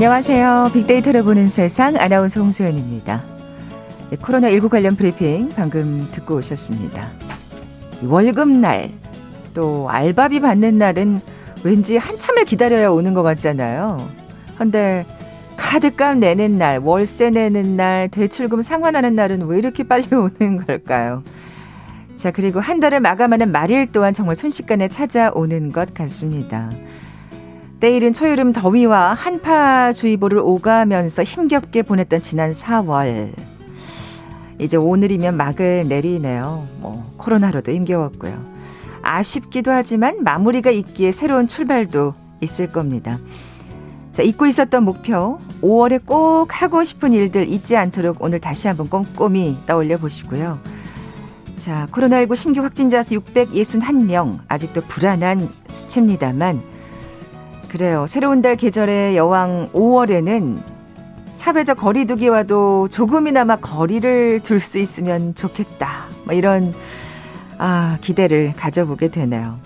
안녕하세요. 빅데이터를 보는 세상 아나운서 홍소연입니다. 네, 코로나19 관련 브리핑 방금 듣고 오셨습니다. 월급날 또 알바비 받는 날은 왠지 한참을 기다려야 오는 것 같잖아요. 근데 카드값 내는 날, 월세 내는 날, 대출금 상환하는 날은 왜 이렇게 빨리 오는 걸까요? 자, 그리고 한 달을 마감하는 말일 또한 정말 순식간에 찾아오는 것 같습니다. 때이른 초여름 더위와 한파주의보를 오가면서 힘겹게 보냈던 지난 4월. 이제 오늘이면 막을 내리네요. 뭐, 코로나로도 힘겨웠고요. 아쉽기도 하지만 마무리가 있기에 새로운 출발도 있을 겁니다. 자, 잊고 있었던 목표, 5월에 꼭 하고 싶은 일들 잊지 않도록 오늘 다시 한번 꼼꼼히 떠올려 보시고요. 자, 코로나19 신규 확진자 수 661명, 아직도 불안한 수치입니다만, 그래요. 새로운 달 계절의 여왕 5월에는 사회적 거리두기와도 조금이나마 거리를 둘 수 있으면 좋겠다. 뭐 이런 아, 기대를 가져보게 되네요.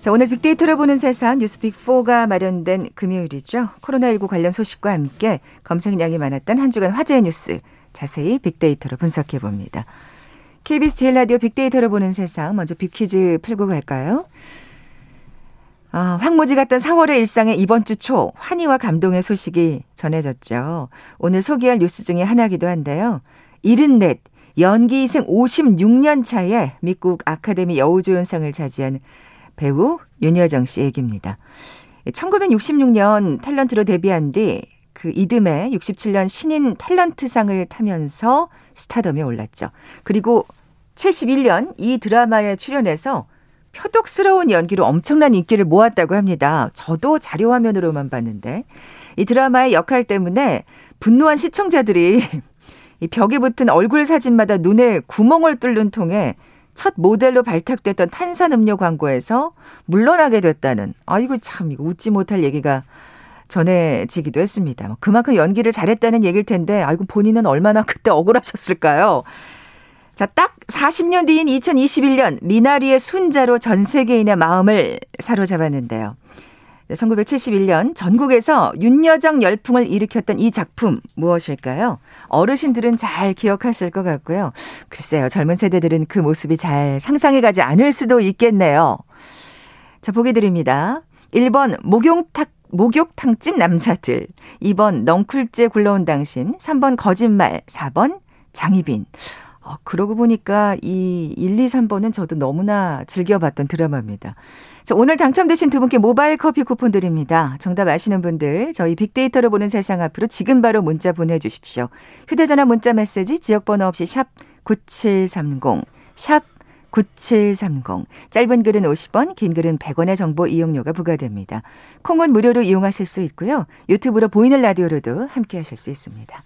자, 오늘 빅데이터를 보는 세상 뉴스빅4가 마련된 금요일이죠. 코로나19 관련 소식과 함께 검색량이 많았던 한 주간 화제의 뉴스 자세히 빅데이터로 분석해 봅니다. KBS 제일 라디오 빅데이터를 보는 세상 먼저 빅퀴즈 풀고 갈까요? 아, 황무지 같던 4월의 일상에 이번 주 초 환희와 감동의 소식이 전해졌죠. 오늘 소개할 뉴스 중에 하나기도 한데요. 74 연기생 56년 차에 미국 아카데미 여우조연상을 차지한 배우 윤여정 씨 얘기입니다. 1966년 탤런트로 데뷔한 뒤 그 이듬해 67년 신인 탤런트상을 타면서 스타덤에 올랐죠. 그리고 71년 이 드라마에 출연해서 표독스러운 연기로 엄청난 인기를 모았다고 합니다. 저도 자료 화면으로만 봤는데 이 드라마의 역할 때문에 분노한 시청자들이 이 벽에 붙은 얼굴 사진마다 눈에 구멍을 뚫는 통에 첫 모델로 발탁됐던 탄산음료 광고에서 물러나게 됐다는 아이고 참 이거 웃지 못할 얘기가 전해지기도 했습니다. 뭐 그만큼 연기를 잘했다는 얘기일 텐데 아이고 본인은 얼마나 그때 억울하셨을까요? 자, 딱 40년 뒤인 2021년 미나리의 순자로 전 세계인의 마음을 사로잡았는데요. 1971년 전국에서 윤여정 열풍을 일으켰던 이 작품 무엇일까요? 어르신들은 잘 기억하실 것 같고요. 글쎄요, 젊은 세대들은 그 모습이 잘 상상해 가지 않을 수도 있겠네요. 자, 보기 드립니다. 1번 목욕탕 목욕탕집 남자들, 2번 넝쿨째 굴러온 당신, 3번 거짓말, 4번 장희빈. 어, 그러고 보니까 이 1, 2, 3번은 저도 너무나 즐겨봤던 드라마입니다. 자, 오늘 당첨되신 두 분께 모바일 커피 쿠폰 드립니다. 정답 아시는 분들 저희 빅데이터로 보는 세상 앞으로 지금 바로 문자 보내주십시오. 휴대전화 문자 메시지 지역번호 없이 샵 9730, 샵 9730. 짧은 글은 50원, 긴 글은 100원의 정보 이용료가 부과됩니다. 콩은 무료로 이용하실 수 있고요. 유튜브로 보이는 라디오로도 함께 하실 수 있습니다.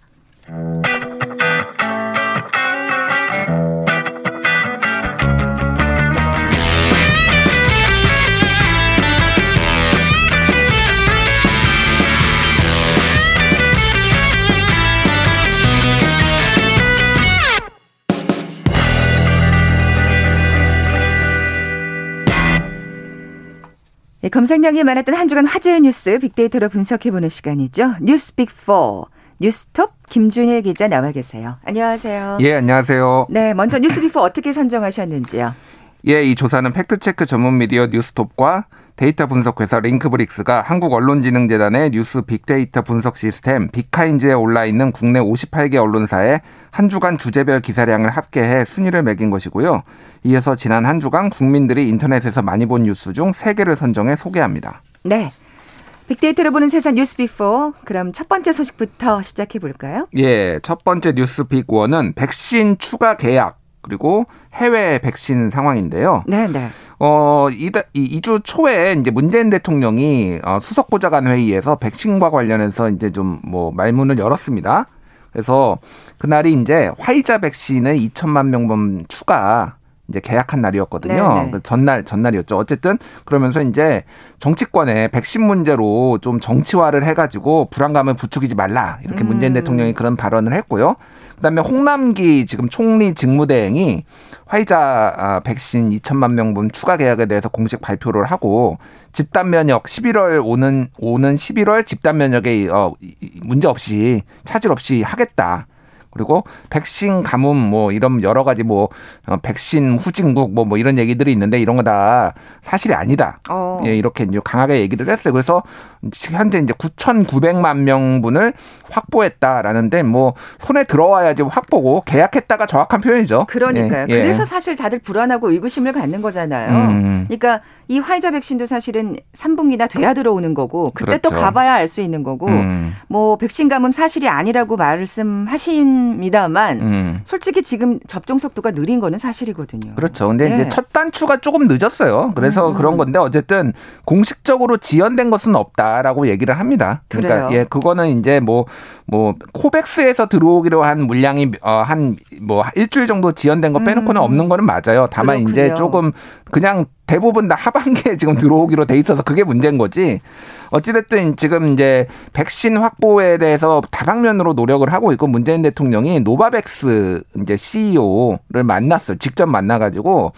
네, 검색량이 많았던 한 주간 화제의 뉴스 빅데이터로 분석해보는 시간이죠. 뉴스 빅4 뉴스톱 김준일 기자 나와 계세요. 안녕하세요. 예, 안녕하세요. 네, 먼저 뉴스 빅4 어떻게 선정하셨는지요? 예, 이 조사는 팩트체크 전문 미디어 뉴스톱과 데이터 분석 회사 링크브릭스가 한국 언론진흥재단의 뉴스 빅데이터 분석 시스템 빅카인즈에 올라 있는 국내 58개 언론사의 한 주간 주제별 기사량을 합계해 순위를 매긴 것이고요. 이어서 지난 한 주간 국민들이 인터넷에서 많이 본 뉴스 중 3개를 선정해 소개합니다. 네. 빅데이터를 보는 세상 뉴스 빅4. 그럼 첫 번째 소식부터 시작해 볼까요? 예, 첫 번째 뉴스 빅1은 백신 추가 계약 그리고 해외 백신 상황인데요. 네, 네. 어, 이, 이 2주 초에 이제 문재인 대통령이 어, 수석 보좌관 회의에서 백신과 관련해서 이제 좀 뭐 말문을 열었습니다. 그래서 그날이 이제 화이자 백신을 2천만 명분 추가 이제 계약한 날이었거든요. 네네. 네. 그 전날 전날이었죠. 어쨌든 그러면서 이제 정치권에 백신 문제로 좀 정치화를 해가지고 불안감을 부추기지 말라 이렇게 음. 문재인 대통령이 그런 발언을 했고요. 그다음에 홍남기 지금 총리 직무대행이 화이자 아, 백신 2천만 명분 추가 계약에 대해서 공식 발표를 하고 집단 면역 11월 오는 오는 11월 집단 면역에 어 문제 없이 차질 없이 하겠다. 그리고 백신 가뭄 뭐 이런 여러 가지 뭐 어, 백신 후진국 뭐, 뭐 이런 얘기들이 있는데 이런 거 다 사실이 아니다. 어. 예, 이렇게 이제 강하게 얘기를 했어요. 그래서 현재 이제 9,900만 명분을 확보했다라는데 뭐 손에 들어와야지 확보고 계약했다가 정확한 표현이죠. 그러니까요. 예, 예. 그래서 사실 다들 불안하고 의구심을 갖는 거잖아요. 음. 그러니까 이 화이자 백신도 사실은 3분기나 돼야 들어오는 거고 그때 그렇죠. 또 가봐야 알 수 있는 거고 음. 뭐 백신 감은 사실이 아니라고 말씀하십니다만 음. 솔직히 지금 접종 속도가 느린 거는 사실이거든요. 그렇죠. 근데 예. 이제 첫 단추가 조금 늦었어요. 그래서 음. 그런 건데 어쨌든 공식적으로 지연된 것은 없다 라고 얘기를 합니다. 그러니까 그래요. 예, 그거는 이제 뭐뭐 뭐 코백스에서 들어오기로 한 물량이 어, 한 뭐 일주일 정도 지연된 거 빼놓고는 음. 없는 거는 맞아요. 다만 그렇군요. 이제 조금 그냥 대부분 다 하반기에 지금 들어오기로 돼 있어서 그게 문제인 거지. 어찌됐든 지금 이제 백신 확보에 대해서 다방면으로 노력을 하고 있고 문재인 대통령이 노바백스 이제 CEO를 만났어요. 직접 만나가지고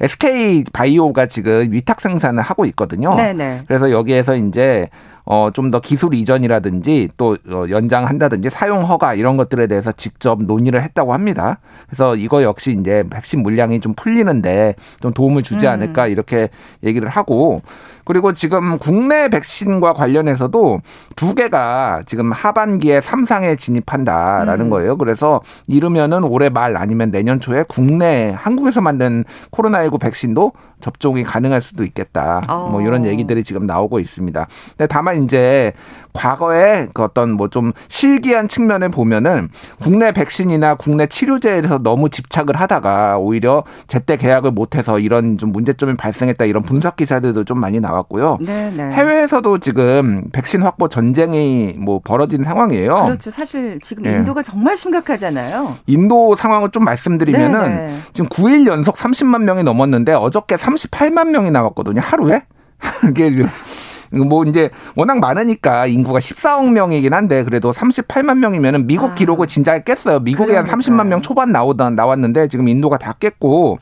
SK 바이오가 지금 위탁 생산을 하고 있거든요. 네네. 그래서 여기에서 이제 어, 좀 더 기술 이전이라든지 또 어, 연장한다든지 사용 허가 이런 것들에 대해서 직접 논의를 했다고 합니다. 그래서 이거 역시 이제 백신 물량이 좀 풀리는데 좀 도움을 주지 음. 않을까 이렇게 얘기를 하고 그리고 지금 국내 백신과 관련해서도 두 개가 지금 하반기에 삼상에 진입한다라는 음. 거예요. 그래서 이르면은 올해 말 아니면 내년 초에 국내 한국에서 만든 코로나19 백신도 접종이 가능할 수도 있겠다. 어. 뭐 이런 얘기들이 지금 나오고 있습니다. 근데 다만 이제 과거에 그 어떤 뭐 좀 실기한 측면을 보면은 국내 백신이나 국내 치료제에 서 너무 집착을 하다가 오히려 제때 계약을 못해서 이런 좀 문제점이 발생했다 이런 분석 기사들도 좀 많이 나 왔고요. 네네. 네. 해외에서도 지금 백신 확보 전쟁이 뭐 벌어진 상황이에요. 그렇죠. 사실 지금 예. 인도가 네. 정말 심각하잖아요. 인도 상황을 좀 말씀드리면은 네네. 네. 지금 9일 연속 30만 명이 넘었는데 어저께 38만 명이 나왔거든요. 하루에. 이게 뭐 이제 워낙 많으니까 인구가 14억 명이긴 한데 그래도 38만 명이면은 미국 아. 기록을 진짜 깼어요. 미국에 한 30만 명 초반 나오던 나왔는데 지금 인도가 다 깼고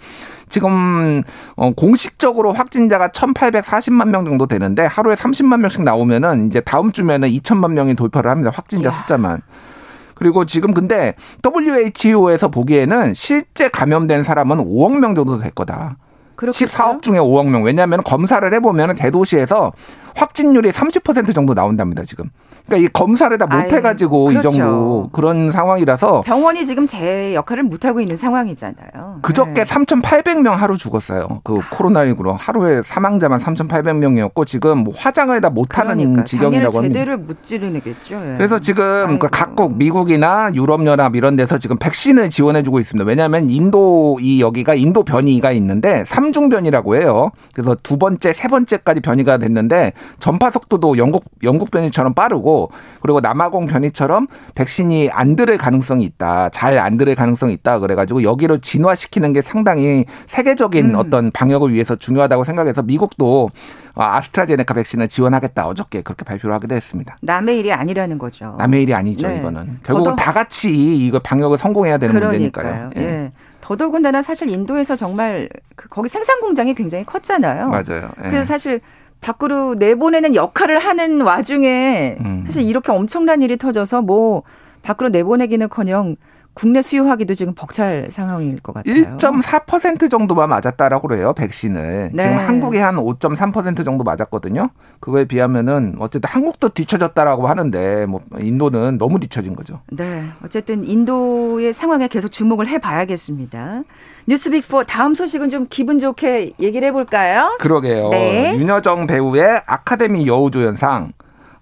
지금 어 공식적으로 확진자가 1,840만 명 정도 되는데 하루에 30만 명씩 나오면은 이제 다음 주면은 2천만 명이 돌파를 합니다. 확진자 야. 숫자만. 그리고 지금 근데 WHO에서 보기에는 실제 감염된 사람은 5억 명 정도 될 거다. 그렇겠죠? 14억 중에 5억 명. 왜냐하면 검사를 해보면 대도시에서 확진율이 30% 정도 나온답니다, 지금. 그러니까 이 검사를 다 못 해가지고 그렇죠. 이 정도 그런 상황이라서 병원이 지금 제 역할을 못 하고 있는 상황이잖아요. 그저께 네. 3,800명 하루 죽었어요. 그 코로나19로 하루에 사망자만 3,800명이었고 지금 뭐 화장을 다 못하는 그러니까, 지경이라고 합니다. 제대를 못 지르겠죠. 예. 그래서 지금 그 각국 미국이나 유럽연합 이런 데서 지금 백신을 지원해주고 있습니다. 왜냐하면 인도 이 여기가 인도 변이가 있는데 삼중 변이라고 해요. 그래서 두 번째, 세 번째까지 변이가 됐는데 전파 속도도 영국 영국 변이처럼 빠르고 그리고 남아공 변이처럼 백신이 안 들을 가능성이 있다. 잘 안 들을 가능성이 있다. 그래가지고 여기로 진화시키는 게 상당히 세계적인 음. 어떤 방역을 위해서 중요하다고 생각해서 미국도 어, 아스트라제네카 백신을 지원하겠다 어저께 그렇게 발표를 하기도 했습니다. 남의 일이 아니라는 거죠. 남의 일이 아니죠 네. 이거는 결국 다 같이 이거 방역을 성공해야 되는 그러니까요. 문제니까요. 예. 예. 더더군다나 사실 인도에서 정말 그 거기 생산 공장이 굉장히 컸잖아요. 맞아요. 예. 그래서 사실 밖으로 내보내는 역할을 하는 와중에 음. 사실 이렇게 엄청난 일이 터져서 뭐 밖으로 내보내기는커녕 국내 수요하기도 지금 벅찰 상황일 것 같아요. 1.4% 정도만 맞았다라고 그래요, 백신을. 네. 지금 한국이 한 5.3% 정도 맞았거든요. 그거에 비하면은 어쨌든 한국도 뒤쳐졌다라고 하는데 뭐 인도는 너무 뒤쳐진 거죠. 네. 어쨌든 인도의 상황에 계속 주목을 해 봐야겠습니다. 뉴스 빅4 다음 소식은 좀 기분 좋게 얘기를 해 볼까요? 그러게요. 네. 윤여정 배우의 아카데미 여우조연상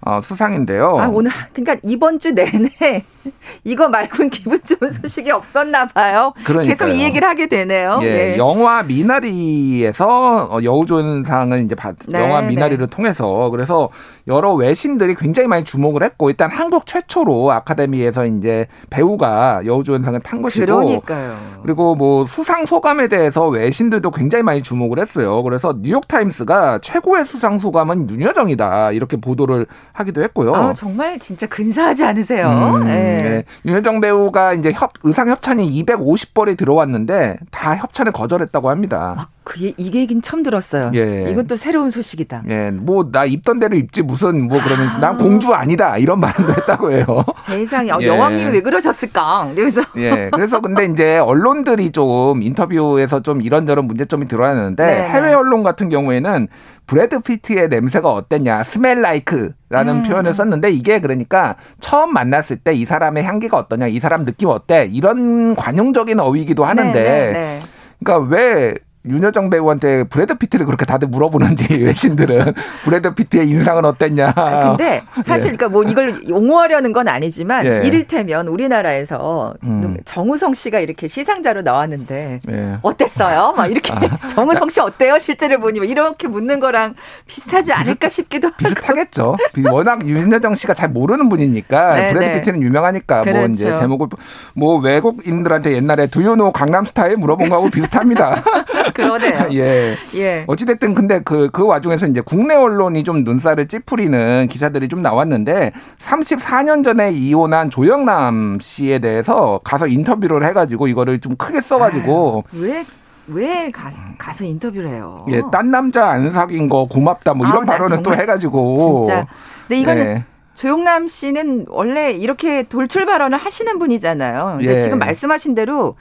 어, 수상인데요. 아, 오늘 그러니까 이번 주 내내 이거 말고는 기분 좋은 소식이 없었나 봐요. 그러니까요. 계속 이 얘기를 하게 되네요. 예, 예. 영화 미나리에서 어, 여우조연상을 이제 받, 네, 영화 네. 미나리를 네. 통해서 그래서 여러 외신들이 굉장히 많이 주목을 했고 일단 한국 최초로 아카데미에서 이제 배우가 여우조연상을 탄 것이고 그러니까요. 그리고 뭐 수상 소감에 대해서 외신들도 굉장히 많이 주목을 했어요. 그래서 뉴욕 타임스가 최고의 수상 소감은 윤여정이다 이렇게 보도를 하기도 했고요. 아 정말 진짜 근사하지 않으세요? 음, 네. 네. 윤여정 배우가 이제 협, 의상 협찬이 250벌이 들어왔는데 다 협찬을 거절했다고 합니다. 아, 그 이게 얘기는 처음 들었어요. 예. 이건 또 새로운 소식이다. 예, 뭐 나 입던 대로 입지 무슨 뭐 그러면서 아. 난 공주 아니다 이런 말도 했다고 해요. 세상에 어, 예. 여왕님이 왜 그러셨을까? 그래서 예, 그래서 근데 이제 언론들이 좀 인터뷰에서 좀 이런저런 문제점이 드러났는데 네, 네. 해외 언론 같은 경우에는 브래드 피트의 냄새가 어땠냐, 스멜 라이크라는 음. 표현을 썼는데 이게 그러니까 처음 만났을 때 이 사람의 향기가 어떠냐, 이 사람 느낌 어때 이런 관용적인 어휘기도 하는데, 네, 네, 네. 그러니까 왜 윤여정 배우한테 브래드 피트를 그렇게 다들 물어보는지 외신들은 브래드 피트의 인상은 어땠냐. 아, 근데 사실 예. 그러니까 뭐 이걸 옹호하려는 건 아니지만 예. 이를테면 우리나라에서 음. 정우성 씨가 이렇게 시상자로 나왔는데 예. 어땠어요? 막 이렇게 아. 정우성 씨 어때요? 실제로 보니 이렇게 묻는 거랑 비슷하지 않을까 비슷, 싶기도 하고. 비슷하겠죠. 워낙 윤여정 씨가 잘 모르는 분이니까 네, 브래드 네. 피트는 유명하니까 그렇죠. 뭐 이제 그렇죠. 제목을 뭐 외국인들한테 옛날에 두유노 강남 스타일 물어본 거하고 비슷합니다. 그러네요. 예. 예. 어찌됐든 근데 그, 그 와중에서 이제 국내 언론이 좀 눈살을 찌푸리는 기사들이 좀 나왔는데 34년 전에 이혼한 조영남 씨에 대해서 가서 인터뷰를 해가지고 이거를 좀 크게 써가지고. 아, 왜? 왜 가, 가서 인터뷰를 해요? 예, 딴 남자 안 사귄 거 고맙다 뭐 이런 아, 발언을 또 해가지고. 진짜. 근데 이거는 예. 조영남 씨는 원래 이렇게 돌출 발언을 하시는 분이잖아요. 근데 예. 지금 말씀하신 대로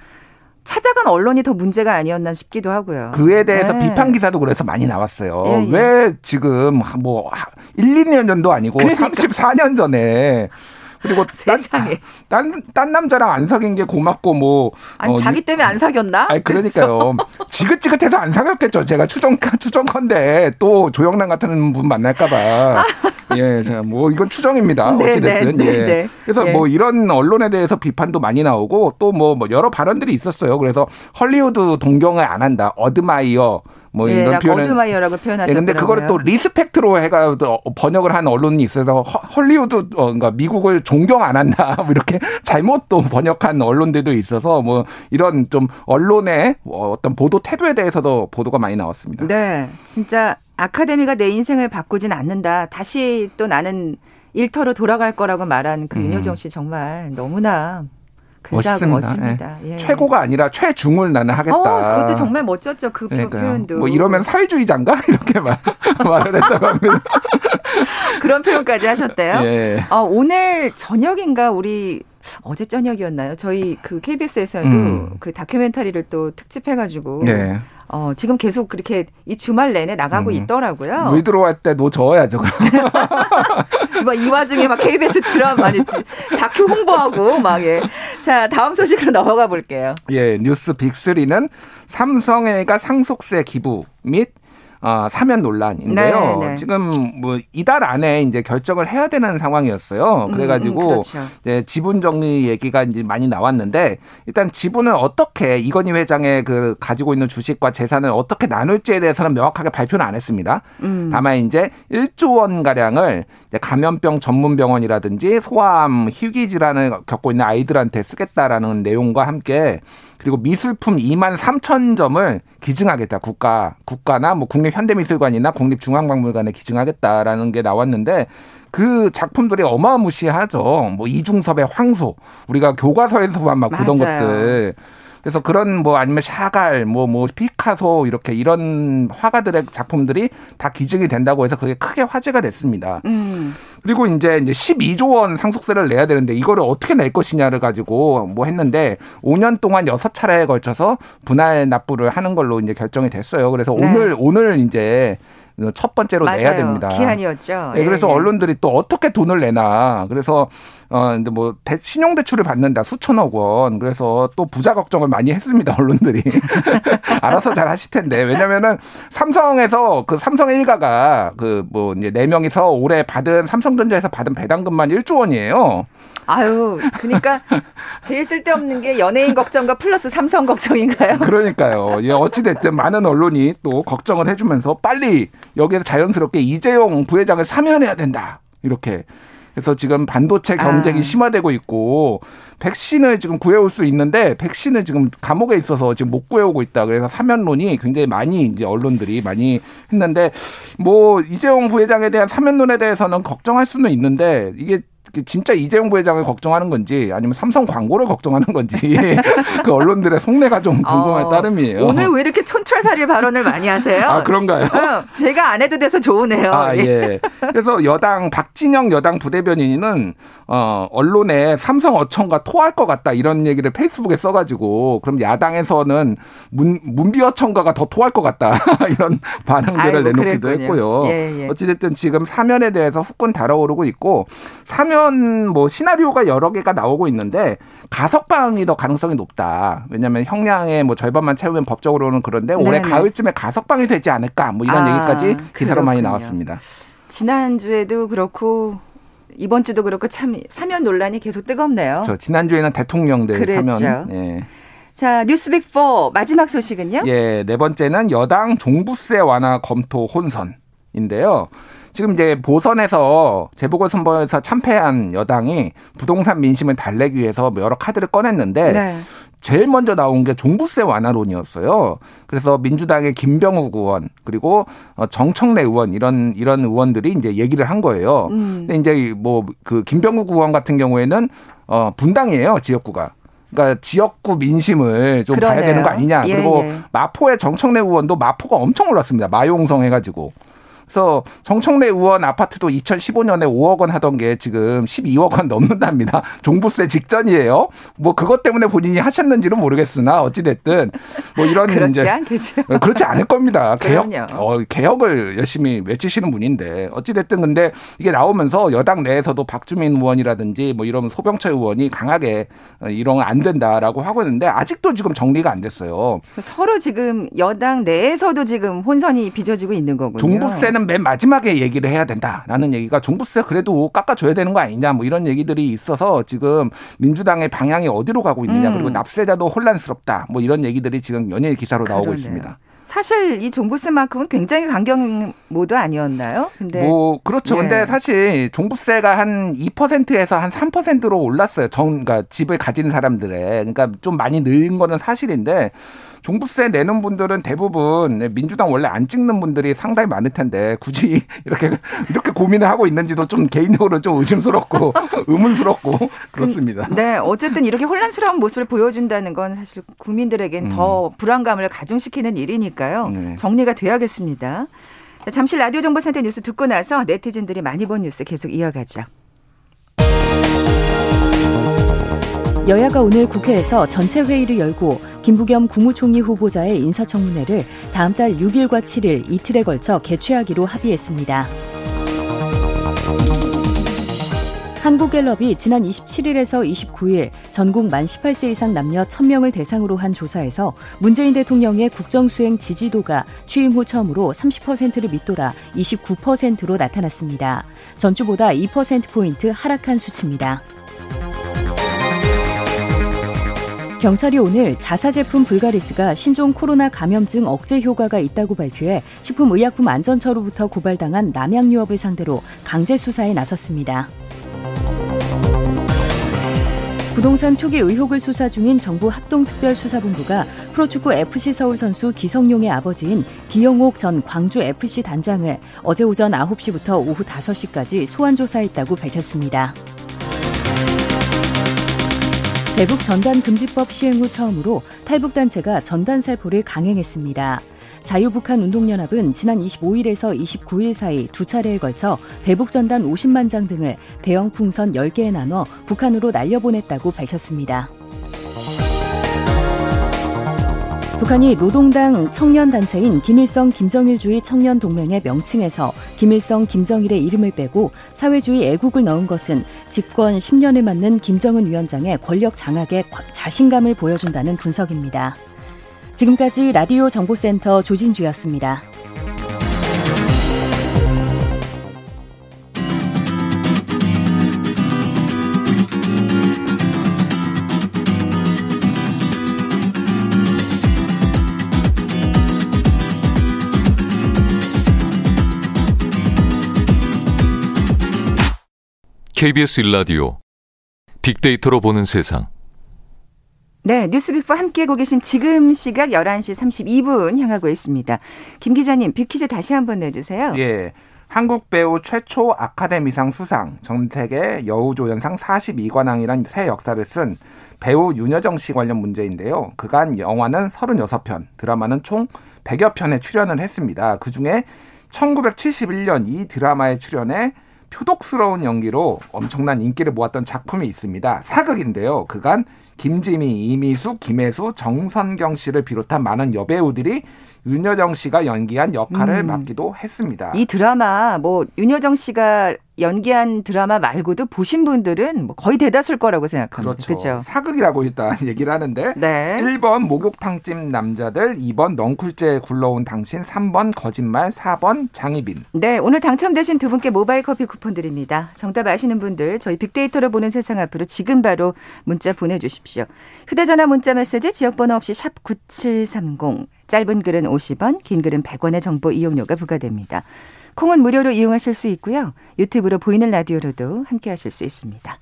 찾아간 언론이 더 문제가 아니었나 싶기도 하고요. 그에 대해서 네. 비판 기사도 그래서 많이 나왔어요. 예, 예. 왜 지금 뭐 1, 2년 전도 아니고 그러니까. 34년 전에 그리고 세상에 딴, 딴, 딴 남자랑 안 사귄 게 고맙고 뭐 아니 어, 자기 때문에 안 사귀었나? 아니 그러니까요. 지긋지긋해서 안 사귀었겠죠. 제가 추정 추정컨대 또 조영남 같은 분 만날까봐. 예, 뭐 이건 추정입니다. 네, 어찌됐든 네, 네, 예. 네, 그래서 예. 뭐 이런 언론에 대해서 비판도 많이 나오고 또뭐 뭐 여러 발언들이 있었어요. 그래서 헐리우드 동경을 안 한다. admire 뭐 예, 이런 표현을 admire라고 표현하셨더라고요. 예, 근데 그거를 또 respect로 해가 번역을 한 언론이 있어서 헐리우드 어, 그러니까 미국을 존경 안 한다 뭐 이렇게 잘못 또 번역한 언론들도 있어서 뭐 이런 좀 언론의 어떤 보도 태도에 대해서도 보도가 많이 나왔습니다. 네, 진짜 아카데미가 내 인생을 바꾸진 않는다. 다시 또 나는 일터로 돌아갈 거라고 말한 그 음. 윤여정 씨 정말 너무나 멋있습니다. 멋집니다. 예. 최고가 아니라 최중을 나는 하겠다. 어, 그것도 정말 멋졌죠. 그 그러니까요. 표현도. 뭐 이러면 사회주의자인가 이렇게 말, 말을 했다고 합니다. 그런 표현까지 하셨대요. 예. 어, 오늘 저녁인가 우리 어제 저녁이었나요? 저희 그 KBS에서도 음. 그 다큐멘터리를 또 특집해가지고 네. 어, 지금 계속 그렇게 이 주말 내내 나가고 음. 있더라고요. 물 들어갈 때너 저어야죠. 이 와중에 막 KBS 드라마 많이 다큐 홍보하고 막 예. 자 다음 소식으로 넘어가 볼게요. 예 뉴스 빅3는 삼성애가 상속세 기부 및 어, 사면 논란인데요. 네, 네. 지금 뭐 이달 안에 이제 결정을 해야 되는 상황이었어요. 그래가지고 음, 음, 그렇죠. 이제 지분 정리 얘기가 이제 많이 나왔는데 일단 지분을 어떻게 이건희 회장의 그 가지고 있는 주식과 재산을 어떻게 나눌지에 대해서는 명확하게 발표는 안 했습니다. 음. 다만 이제 1조 원 가량을 감염병 전문 병원이라든지 소아암, 희귀 질환을 겪고 있는 아이들한테 쓰겠다라는 내용과 함께 그리고 미술품 2만 3천 점을 기증하겠다. 국가, 국가나 뭐 국립 현대미술관이나 국립중앙박물관에 기증하겠다라는 게 나왔는데 그 작품들이 어마무시하죠. 뭐 이중섭의 황소, 우리가 교과서에서만 막 보던 것들. 그래서 그런 뭐 아니면 샤갈, 뭐, 뭐, 피카소 이렇게 이런 화가들의 작품들이 다 기증이 된다고 해서 그게 크게 화제가 됐습니다. 음. 그리고 이제 이제 12조 원 상속세를 내야 되는데 이거를 어떻게 낼 것이냐를 가지고 뭐 했는데 5년 동안 6차례에 걸쳐서 분할 납부를 하는 걸로 이제 결정이 됐어요. 그래서 네. 오늘 오늘 이제 첫 번째로 맞아요. 내야 됩니다. 기한이었죠. 네, 그래서 예. 언론들이 또 어떻게 돈을 내나. 그래서 어 근데 뭐 대, 신용 대출을 받는다 수천억 원. 그래서 또 부자 걱정을 많이 했습니다 언론들이. 알아서 잘 하실 텐데 왜냐면은 삼성에서 그 삼성 일가가 그 뭐 이제 네 명이서 올해 받은 삼성전자에서 받은 배당금만 1조 원이에요. 아유, 그러니까 제일 쓸데없는 게 연예인 걱정과 플러스 삼성 걱정인가요? 그러니까요. 예, 어찌됐든 많은 언론이 또 걱정을 해주면서 빨리 여기에서 자연스럽게 이재용 부회장을 사면해야 된다. 이렇게. 그래서 지금 반도체 경쟁이 아. 심화되고 있고 백신을 지금 구해올 수 있는데 백신을 지금 감옥에 있어서 지금 못 구해오고 있다. 그래서 사면론이 굉장히 많이 이제 언론들이 많이 했는데 뭐 이재용 부회장에 대한 사면론에 대해서는 걱정할 수는 있는데 이게 진짜 이재용 부회장을 걱정하는 건지 아니면 삼성 광고를 걱정하는 건지 그 언론들의 속내가 좀 궁금할 어, 따름이에요. 오늘 왜 이렇게 촌철살일 발언을 많이 하세요? 아 그런가요? 어, 제가 안 해도 돼서 좋으네요. 아 예. 그래서 여당 박진영 여당 부대변인은 어 언론에 삼성 어청과 토할 것 같다 이런 얘기를 페이스북에 써가지고 그럼 야당에서는 문 문비 어청가가 더 토할 것 같다 이런 반응들을 아이고, 내놓기도 그랬군요. 했고요. 예, 예. 어찌됐든 지금 사면에 대해서 후끈 달아오르고 있고 사면 사면 뭐 시나리오가 여러 개가 나오고 있는데 가석방이 더 가능성이 높다. 왜냐하면 형량의 뭐 절반만 채우면 법적으로는 그런데 올해 네네. 가을쯤에 가석방이 되지 않을까 뭐 이런 아, 얘기까지 기사로 그렇군요. 많이 나왔습니다. 지난주에도 그렇고 이번 주도 그렇고 참 사면 논란이 계속 뜨겁네요. 저 지난주에는 대통령들 그랬죠. 사면. 예. 자, 뉴스빅 4 마지막 소식은요? 예, 네 번째는 여당 종부세 완화 검토 혼선인데요. 지금 이제 보선에서 재보궐 선거에서 참패한 여당이 부동산 민심을 달래기 위해서 여러 카드를 꺼냈는데 네. 제일 먼저 나온 게 종부세 완화론이었어요. 그래서 민주당의 김병욱 의원 그리고 어, 정청래 의원 이런 이런 의원들이 이제 얘기를 한 거예요. 음. 근데 이제 뭐 그 김병욱 의원 같은 경우에는 어 분당이에요 지역구가. 그러니까 지역구 민심을 좀 그러네요. 봐야 되는 거 아니냐. 예, 그리고 예. 마포의 정청래 의원도 마포가 엄청 올랐습니다. 마용성 해가지고. 그래서 정청래 의원 아파트도 2015년에 5억 원 하던 게 지금 12억 원 넘는답니다. 종부세 직전이에요. 뭐 그것 때문에 본인이 하셨는지는 모르겠으나 어찌됐든 뭐 이런 그렇지 이제 않겠죠. 어, 그렇지 않을 겁니다. 개혁 어, 개혁을 열심히 외치시는 분인데 어찌됐든 근데 이게 나오면서 여당 내에서도 박주민 의원이라든지 뭐 이런 소병철 의원이 강하게 어, 이런 건안 된다라고 하고 있는데 아직도 지금 정리가 안 됐어요. 서로 지금 여당 내에서도 지금 혼선이 빚어지고 있는 거군요. 종부세는 종부세는 맨 마지막에 얘기를 해야 된다라는 얘기가 종부세 그래도 깎아줘야 되는 거 아니냐 뭐 이런 얘기들이 있어서 지금 민주당의 방향이 어디로 가고 있느냐 음. 그리고 납세자도 혼란스럽다 뭐 이런 얘기들이 지금 연일 기사로 나오고 그러네요. 있습니다. 사실 이 종부세만큼은 굉장히 강경 모드 아니었나요? 근데 뭐 그렇죠. 예. 근데 사실 종부세가 한 2%에서 한 3%로 올랐어요. 정 그러니까 집을 가진 사람들의 그러니까 좀 많이 늘린 거는 사실인데 종부세 내는 분들은 대부분 민주당 원래 안 찍는 분들이 상당히 많을 텐데 굳이 이렇게 이렇게 고민을 하고 있는지도 좀 개인적으로 좀 의심스럽고 의문스럽고 그렇습니다. 네, 어쨌든 이렇게 혼란스러운 모습을 보여준다는 건 사실 국민들에겐 음. 더 불안감을 가중시키는 일이니까요. 네. 정리가 돼야겠습니다. 잠시 라디오 정보센터 뉴스 듣고 나서 네티즌들이 많이 본 뉴스 계속 이어가죠. 여야가 오늘 국회에서 전체 회의를 열고 김부겸 국무총리 후보자의 인사청문회를 다음 달 6일과 7일 이틀에 걸쳐 개최하기로 합의했습니다. 한국갤럽이 지난 27일에서 29일 전국 만 18세 이상 남녀 1000명을 대상으로 한 조사에서 문재인 대통령의 국정수행 지지도가 취임 후 처음으로 30%를 밑돌아 29%로 나타났습니다. 전주보다 2%포인트 하락한 수치입니다. 경찰이 오늘 자사 제품 불가리스가 신종 코로나 감염증 억제 효과가 있다고 발표해 식품의약품 안전처로부터 고발당한 남양 유업을 상대로 강제 수사에 나섰습니다. 부동산 투기 의혹을 수사 중인 정부 합동특별수사본부가 프로축구 FC 서울 선수 기성용의 아버지인 기영옥 전 광주 FC 단장을 어제 오전 9시부터 오후 5시까지 소환 조사했다고 밝혔습니다. 대북 전단 금지법 시행 후 처음으로 탈북 단체가 전단 살포를 강행했습니다. 자유북한 운동연합은 지난 25일에서 29일 사이 두 차례에 걸쳐 대북 전단 50만 장 등을 대형 풍선 10개에 나눠 북한으로 날려보냈다고 밝혔습니다. 북한이 노동당 청년단체인 김일성 김정일주의 청년동맹의 명칭에서 김일성 김정일의 이름을 빼고 사회주의 애국을 넣은 것은 집권 10년을 맞는 김정은 위원장의 권력 장악에 자신감을 보여준다는 분석입니다. 지금까지 라디오 정보센터 조진주였습니다. KBS 일라디오 빅데이터로 보는 세상. 네, 뉴스빅과 함께하고 계신 지금 시각 11시 32분 향하고 있습니다. 김 기자님, 빅퀴즈 다시 한번 내주세요. 예. 한국 배우 최초 아카데미상 수상, 정택의 여우조연상 42관왕이란 새 역사를 쓴 배우 윤여정 씨 관련 문제인데요. 그간 영화는 36편, 드라마는 총 100여 편에 출연을 했습니다. 그중에 1971년 이 드라마에 출연해 표독스러운 연기로 엄청난 인기를 모았던 작품이 있습니다. 사극인데요. 그간 김지미, 이미수, 김혜수, 정선경 씨를 비롯한 많은 여배우들이 윤여정 씨가 연기한 역할을 음. 맡기도 했습니다. 이 드라마 뭐 윤여정 씨가 연기한 드라마 말고도 보신 분들은 뭐 거의 대다수일 거라고 생각합니다. 그렇죠. 그렇죠? 사극이라고 일단 얘기를 하는데 네. 1번 목욕탕집 남자들, 2번 넝쿨째 굴러온 당신, 3번 거짓말, 4번 장희빈. 네, 오늘 당첨되신 두 분께 모바일 커피 쿠폰 드립니다. 정답 아시는 분들 저희 빅데이터로 보는 세상 앞으로 지금 바로 문자 보내 주십시오. 휴대 전화 문자 메시지 지역 번호 없이 샵 9730, 짧은 글은 50원, 긴 글은 100원의 정보 이용료가 부과됩니다. 콩은 무료로 이용하실 수 있고요. 유튜브로 보이는 라디오로도 함께 하실 수 있습니다.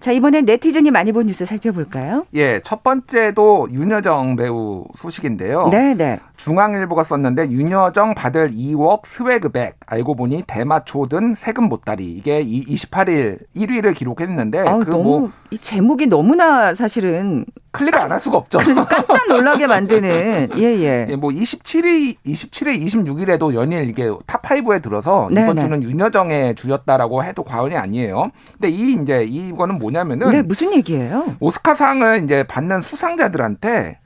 자, 이번엔 네티즌이 많이 본 뉴스 살펴볼까요? 예, 첫 번째도 윤여정 배우 소식인데요. 네, 네. 중앙일보가 썼는데 윤여정 받을 2억 swag bag 알고 보니 대마초 든 세금 보따리 이게 28일 1위를 기록했는데 그뭐이 제목이 너무나 사실은 클릭을 안 할 수가 없죠. 깜짝 놀라게 만드는 예예. 예. 예, 뭐 27일 27일 26일에도 연일 이게 top 5에 들어서 이번 네네. 주는 윤여정의 주였다라고 해도 과언이 아니에요. 근데 이 이제 이거는 뭐냐면은 네, 무슨 얘기예요? 오스카상을 이제 받는 수상자들한테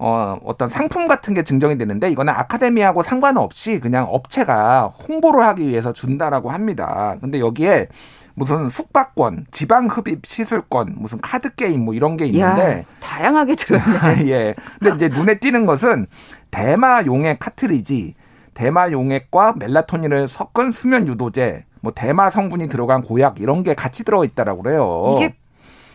어, 어떤 상품 같은 게 증정이 되는데 이거는 아카데미하고 상관없이 그냥 업체가 홍보를 하기 위해서 준다라고 합니다. 근데 여기에 무슨 숙박권, 지방 흡입 시술권, 무슨 카드 게임 뭐 이런 게 있는데 야, 다양하게 들어있네. 예. 근데 이제 눈에 띄는 것은 대마 용액 카트리지, 대마 용액과 멜라토닌을 섞은 수면 유도제, 뭐 대마 성분이 들어간 고약 이런 게 같이 들어 있다라고 그래요. 이게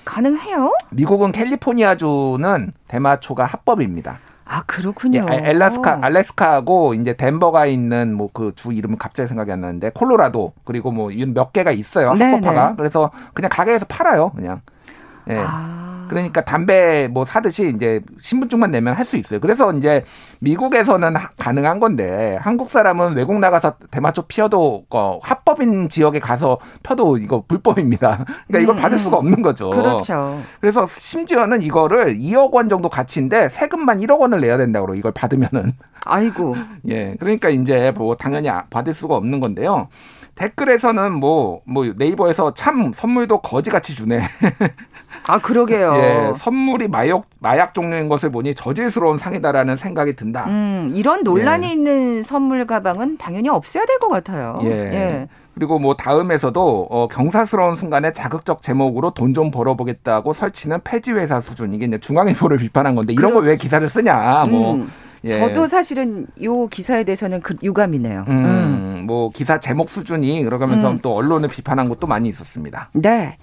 가능해요? 미국은 캘리포니아주는 대마초가 합법입니다. 아 그렇군요. 예, 알래스카 알래스카하고 이제 덴버가 있는 뭐 그 주 이름은 갑자기 생각이 안 나는데 콜로라도 그리고 뭐 몇 개가 있어요 네, 합법화가 네. 그래서 그냥 가게에서 팔아요 그냥. 예. 아. 그러니까 담배 뭐 사듯이 이제 신분증만 내면 할 수 있어요. 그래서 이제 미국에서는 가능한 건데 한국 사람은 외국 나가서 대마초 피워도 어, 합법인 지역에 가서 펴도 이거 불법입니다. 그러니까 이걸 음, 받을 수가 없는 거죠. 그렇죠. 그래서 심지어는 이거를 2억 원 정도 가치인데 세금만 1억 원을 내야 된다고 이걸 받으면은. 아이고. 예. 그러니까 이제 뭐 당연히 받을 수가 없는 건데요. 댓글에서는 뭐, 뭐 네이버에서 참 선물도 거지같이 주네. 아, 그러게요. 예, 선물이 마약, 마약 종류인 것을 보니 저질스러운 상이다라는 생각이 든다. 음, 이런 논란이 예. 있는 선물 가방은 당연히 없어야 될 것 같아요. 예. 예. 그리고 뭐 다음에서도 어, 경사스러운 순간에 자극적 제목으로 돈 좀 벌어보겠다고 설치는 폐지 회사 수준 이게 이제 중앙일보를 비판한 건데 이런 걸 왜 기사를 쓰냐 뭐 음. 예. 저도 사실은 요 기사에 대해서는 그 유감이네요. 음, 음. 뭐 기사 제목 수준이 그러면서 음. 또 언론을 비판한 것도 많이 있었습니다. 네.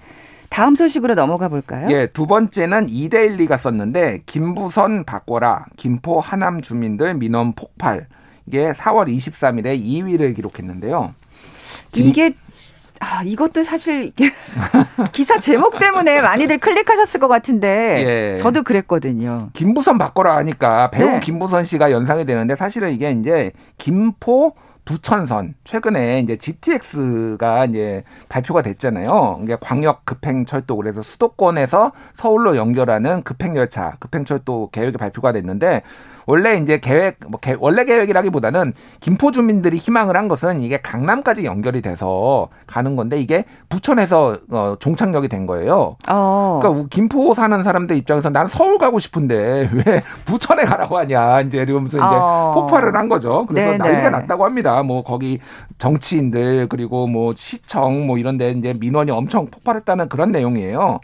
다음 소식으로 넘어가 볼까요? 예, 두 번째는 이데일리가 썼는데 김부선 바꿔라 김포 하남 주민들 민원 폭발 이게 4월 23일에 2위를 기록했는데요. 김... 이게 아, 이것도 사실 기사 제목 때문에 많이들 클릭하셨을 것 같은데 예. 저도 그랬거든요. 김부선 바꿔라 하니까 배우 네. 김부선 씨가 연상이 되는데 사실은 이게 이제 김포 부천선 최근에 이제 GTX가 이제 발표가 됐잖아요. 이게 광역 급행 철도 그래서 수도권에서 서울로 연결하는 급행 열차 급행 철도 계획이 발표가 됐는데 원래 이제 계획 뭐 개, 원래 계획이라기보다는 김포 주민들이 희망을 한 것은 이게 강남까지 연결이 돼서 가는 건데 이게 부천에서 어, 종착역이 된 거예요. 어. 그러니까 김포 사는 사람들 입장에서 난 서울 가고 싶은데 왜 부천에 가라고 하냐 이제 이러면서 이제 어. 폭발을 한 거죠. 그래서 네네. 난리가 났다고 합니다. 뭐 거기 정치인들 그리고 뭐 시청 뭐 이런데 이제 민원이 엄청 폭발했다는 그런 내용이에요.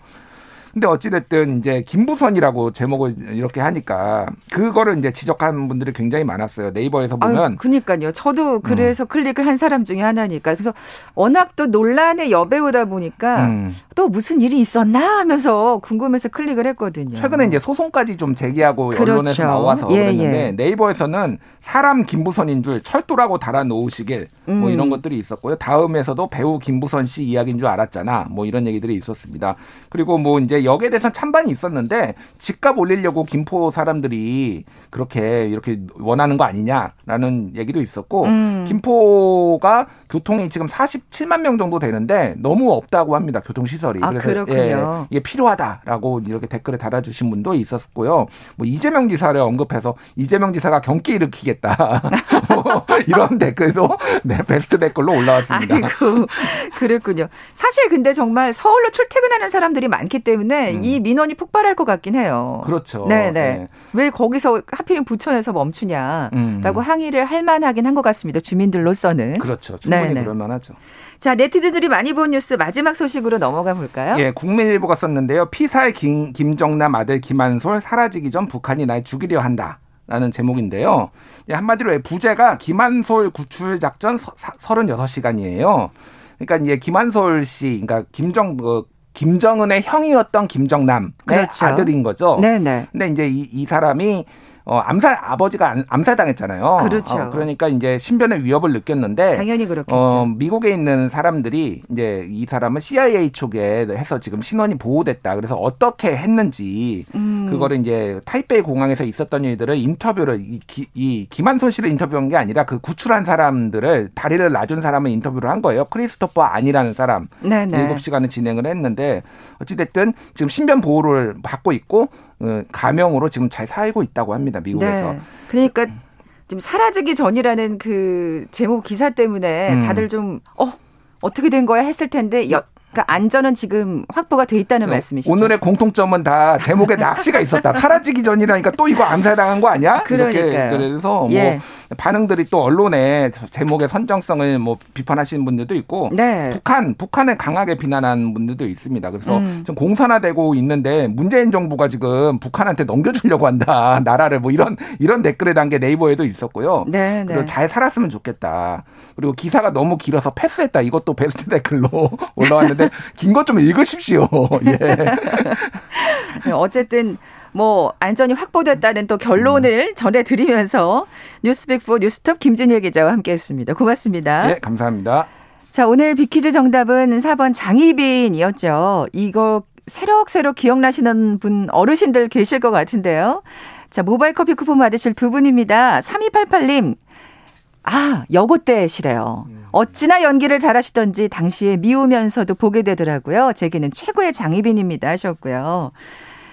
근데 어찌됐든 이제 김부선이라고 제목을 이렇게 하니까 그거를 이제 지적하는 분들이 굉장히 많았어요. 네이버에서 보면. 아유, 그니까요. 저도 그래서 음. 클릭을 한 사람 중에 하나니까. 그래서 워낙 또 논란의 여배우다 보니까 음. 또 무슨 일이 있었나 하면서 궁금해서 클릭을 했거든요. 최근에 이제 소송까지 좀 제기하고 그렇죠. 언론에서 나와서 예, 그랬는데 예. 네이버에서는 사람 김부선인 줄 철도라고 달아 놓으시길 뭐 음. 뭐 이런 것들이 있었고요. 다음에서도 배우 김부선 씨 이야기인 줄 알았잖아. 뭐 이런 얘기들이 있었습니다. 그리고 뭐 이제 여기에 대해서는 찬반이 있었는데 집값 올리려고 김포 사람들이 그렇게 이렇게 원하는 거 아니냐라는 얘기도 있었고 음. 김포가 교통이 지금 47만 명 정도 되는데 너무 없다고 합니다. 교통 시설이. 아, 그래서 그렇군요. 예, 이게 필요하다라고 이렇게 댓글을 달아 주신 분도 있었고요. 뭐 이재명 지사를 언급해서 이재명 지사가 경기 일으키겠다 뭐 이런 댓글도 네, 베스트 댓글로 올라왔습니다. 아이고 그랬군요. 사실 근데 정말 서울로 출퇴근하는 사람들이 많기 때문에 음. 이 민원이 폭발할 것 같긴 해요. 그렇죠. 네네. 네. 왜 거기서 하필 부천에서 멈추냐라고 음. 항의를 할 만하긴 한 것 같습니다. 주민들로서는. 그렇죠. 충분히 네네. 그럴 만하죠. 자, 네티즌들이 많이 본 뉴스 마지막 소식으로 넘어가 볼까요? 예, 국민일보가 썼는데요. 피사의 김, 김정남 아들 김한솔 사라지기 전 북한이 날 죽이려 한다. 라는 제목인데요. 예, 한마디로 부제가 김한솔 구출 작전 36시간이에요. 그러니까 이제 김한솔 씨, 그러니까 김정 그 김정은의 형이었던 김정남의 그렇죠. 아들인 거죠. 네네. 근데 이제 이, 이 사람이 어, 암살 아버지가 암살당했잖아요. 그렇죠. 어, 그러니까 이제 신변의 위협을 느꼈는데 당연히 그렇겠죠. 어, 미국에 있는 사람들이 이제 이 사람은 CIA 쪽에 해서 지금 신원이 보호됐다. 그래서 어떻게 했는지 음. 그거를 이제 타이베이 공항에서 있었던 일들을 인터뷰를 이, 기, 이 김한손 씨를 인터뷰한 게 아니라 그 구출한 사람들을 다리를 놔준 사람을 인터뷰를 한 거예요. 크리스토퍼 안이라는 사람. 네네. 7시간을 진행을 했는데 어찌 됐든 지금 신변 보호를 받고 있고 어, 가명으로 지금 잘 살고 있다고 합니다. 미국에서. 네. 그러니까 지금 사라지기 전이라는 그 제목 기사 때문에 음. 다들 좀 어. 어떻게 된 거야 했을 텐데 여, 그러니까 안전은 지금 확보가 돼 있다는 어, 말씀이시죠. 오늘의 공통점은 다 제목에 낚시가 있었다. 사라지기 전이라니까 또 이거 암살당한 거 아니야? 그러니까요. 이렇게 그래서 뭐 예. 반응들이 또 언론의 제목의 선정성을 뭐 비판하시는 분들도 있고 네. 북한 북한을 강하게 비난하는 분들도 있습니다. 그래서 음. 좀 공산화되고 있는데 문재인 정부가 지금 북한한테 넘겨주려고 한다 나라를 뭐 이런 이런 댓글에 단계 네이버에도 있었고요. 네, 네. 그리고 잘 살았으면 좋겠다. 그리고 기사가 너무 길어서 패스했다. 이것도 베스트 댓글로 올라왔는데 긴 것 좀 읽으십시오. 예. 어쨌든 뭐 안전이 확보됐다는 또 결론을 음. 전해드리면서 뉴스백포 뉴스톱 김준일 기자와 함께했습니다. 고맙습니다. 네, 감사합니다. 자, 오늘 비키즈 정답은 4번 장희빈이었죠. 이거 새록새록 기억나시는 분 어르신들 계실 것 같은데요. 자, 모바일 커피 쿠폰 받으실 두 분입니다. 3288님. 아, 여고 때시래요. 음. 어찌나 연기를 잘하시던지 당시에 미우면서도 보게 되더라고요. 제게는 최고의 장희빈입니다 하셨고요.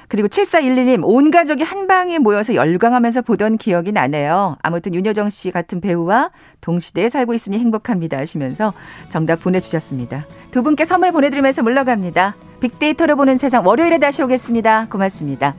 그리고 7411님, 온 가족이 한 방에 모여서 열광하면서 보던 기억이 나네요. 아무튼 윤여정 씨 같은 배우와 동시대에 살고 있으니 행복합니다 하시면서 정답 보내주셨습니다. 두 분께 선물 보내드리면서 물러갑니다. 빅데이터로 보는 세상 월요일에 다시 오겠습니다. 고맙습니다.